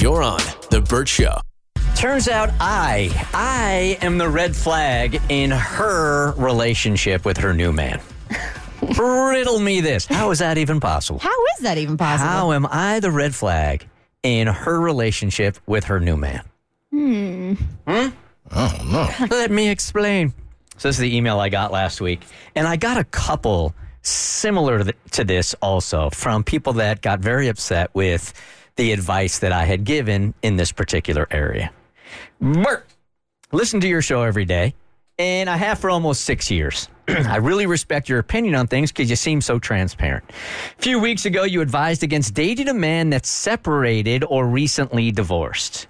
You're on The Bert Show. Turns out I, I am the red flag in her relationship with her new man. Riddle me this. How is that even possible? How is that even possible? How am I the red flag in her relationship with her new man? Hmm. Hmm? Oh, no. Let me explain. So, this is the email I got last week. And I got a couple similar to this also from people that got very upset with the advice that I had given in this particular area. Bert, listen to your show every day, and I have for almost six years. I really respect your opinion on things because you seem so transparent. A few weeks ago, you advised against dating a man that's separated or recently divorced.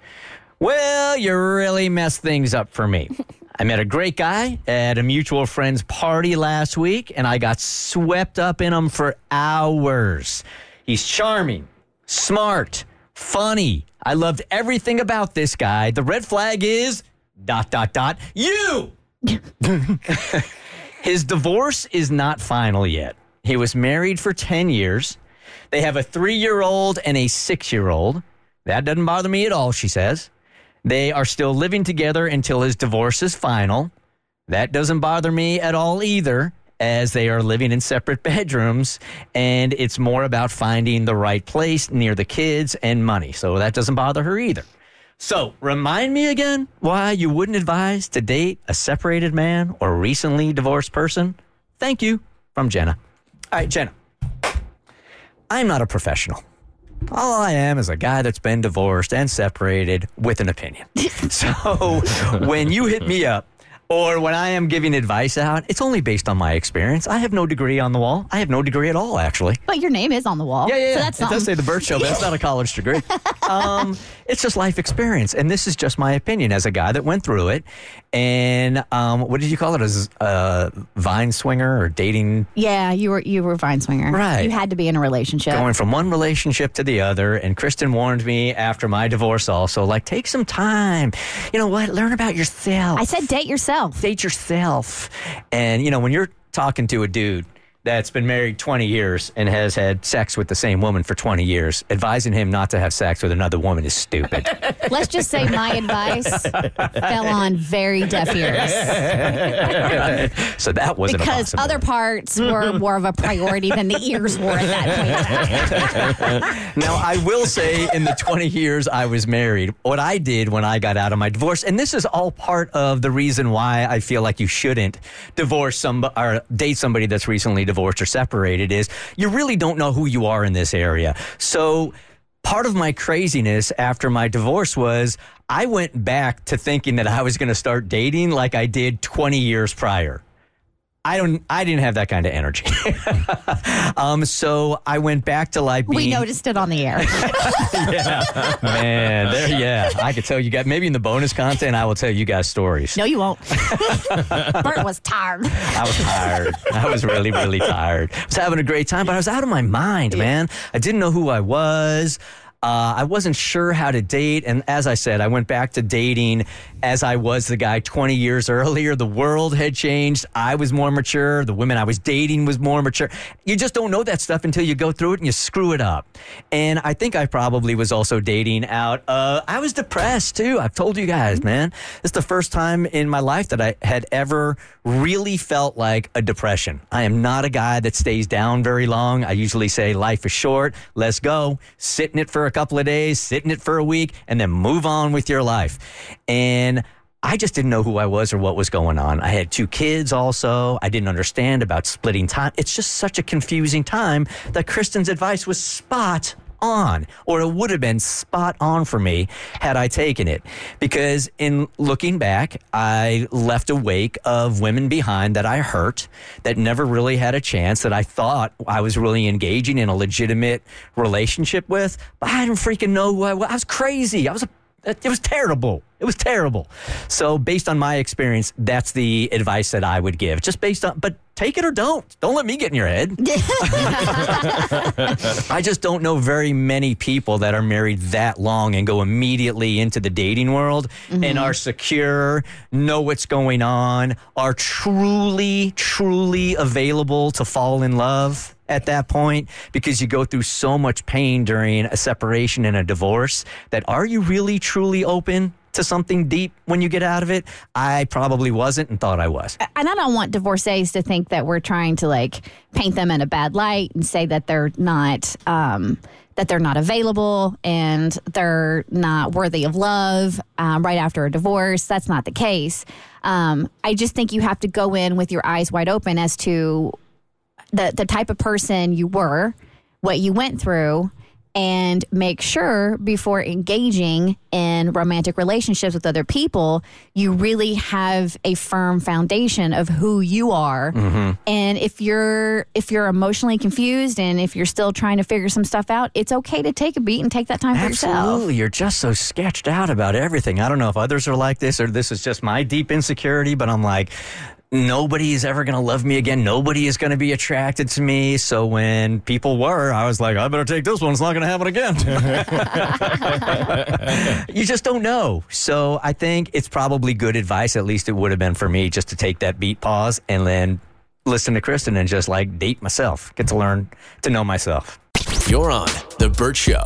Well, you really messed things up for me. I met a great guy at a mutual friend's party last week, and I got swept up in him for hours. He's charming, smart, funny. I loved everything about this guy. The red flag is dot dot dot you. His divorce is not final yet. He was married for 10 years. They have a 3-year-old and a 6-year-old. That doesn't bother me at all, she says. They are still living together until his divorce is final. That doesn't bother me at all either, as they are living in separate bedrooms, and it's more about finding the right place near the kids and money. So that doesn't bother her either. So, remind me again why you wouldn't advise to date a separated man or recently divorced person? Thank you. From Jenna. All right, Jenna. I'm not a professional. All I am is a guy that's been divorced and separated with an opinion. so when you hit me up or when I am giving advice out, it's only based on my experience. I have no degree on the wall. I have no degree at all, actually. But your name is on the wall. Yeah, yeah, So that's it does say the Bert Show, but it's not a college degree. um, it's just life experience, and this is just my opinion as a guy that went through it. And um, what did you call it? As a vine swinger or dating? Yeah, you were you were a vine swinger. Right. You had to be in a relationship. Going from one relationship to the other, and Kristen warned me after my divorce also, like, take some time. You know what? Learn about yourself. I said date yourself. Date yourself. And, you know, when you're talking to a dude that's been married 20 years and has had sex with the same woman for 20 years, advising him not to have sex with another woman is stupid. Let's just say my advice fell on very deaf ears so that wasn't because other parts were more of a priority than the ears were at that point. Now, I will say, in the 20 years I was married, what I did when I got out of my divorce, and this is all part of the reason why I feel like you shouldn't divorce somebody or date somebody that's recently divorced or separated, is you really don't know who you are in this area. So, part of my craziness after my divorce was I went back to thinking that I was going to start dating like I did 20 years prior. I don't. I didn't have that kind of energy. um, so I went back to like being. we noticed it on the air. yeah, man. There, yeah. I could tell you guys. Maybe in the bonus content, I will tell you guys stories. No, you won't. Bert was tired. I was tired. I was really, really tired. I was having a great time, but I was out of my mind, man. I didn't know who I was. Uh, I wasn't sure how to date. And as I said, I went back to dating as I was the guy 20 years earlier. The world had changed. I was more mature. The women I was dating was more mature. You just don't know that stuff until you go through it and you screw it up. And I think I probably was also dating out. Uh, I was depressed too. I've told you guys, man. It's the first time in my life that I had ever really felt like a depression. I am not a guy that stays down very long. I usually say life is short. Let's go. Sit in it for a couple of days, sit in it for a week, and then move on with your life. And I just didn't know who I was or what was going on. I had two kids also. I didn't understand about splitting time. It's just such a confusing time that Kristen's advice was spot on, or it would have been spot on for me had I taken it. Because in looking back, I left a wake of women behind that I hurt, that never really had a chance, that I thought I was really engaging in a legitimate relationship with, but I didn't freaking know I was. I was crazy. I was a it was terrible. It was terrible. So, based on my experience, that's the advice that I would give. Just based on, but take it or don't. Don't let me get in your head. I just don't know very many people that are married that long and go immediately into the dating world and mm-hmm. are secure, know what's going on, are truly, truly available to fall in love at that point because you go through so much pain during a separation and a divorce that are you really truly open to something deep when you get out of it? I probably wasn't and thought I was. and I don't want divorcees to think that we're trying to like paint them in a bad light and say that they're not um, that they're not available and they're not worthy of love um, right after a divorce. That's not the case. Um, I just think you have to go in with your eyes wide open as to the the type of person you were, what you went through, and make sure before engaging in romantic relationships with other people, you really have a firm foundation of who you are. Mm-hmm. And if you're if you're emotionally confused and if you're still trying to figure some stuff out, it's okay to take a beat and take that time for yourself. Absolutely. You're just so sketched out about everything. I don't know if others are like this or this is just my deep insecurity, but I'm like, nobody is ever going to love me again. Nobody is going to be attracted to me. So when people were, I was like, I better take this one. It's not going to happen again. you just don't know. So I think it's probably good advice. At least it would have been for me just to take that beat pause and then listen to Kristen and just like date myself, get to learn to know myself. You're on The Bert Show.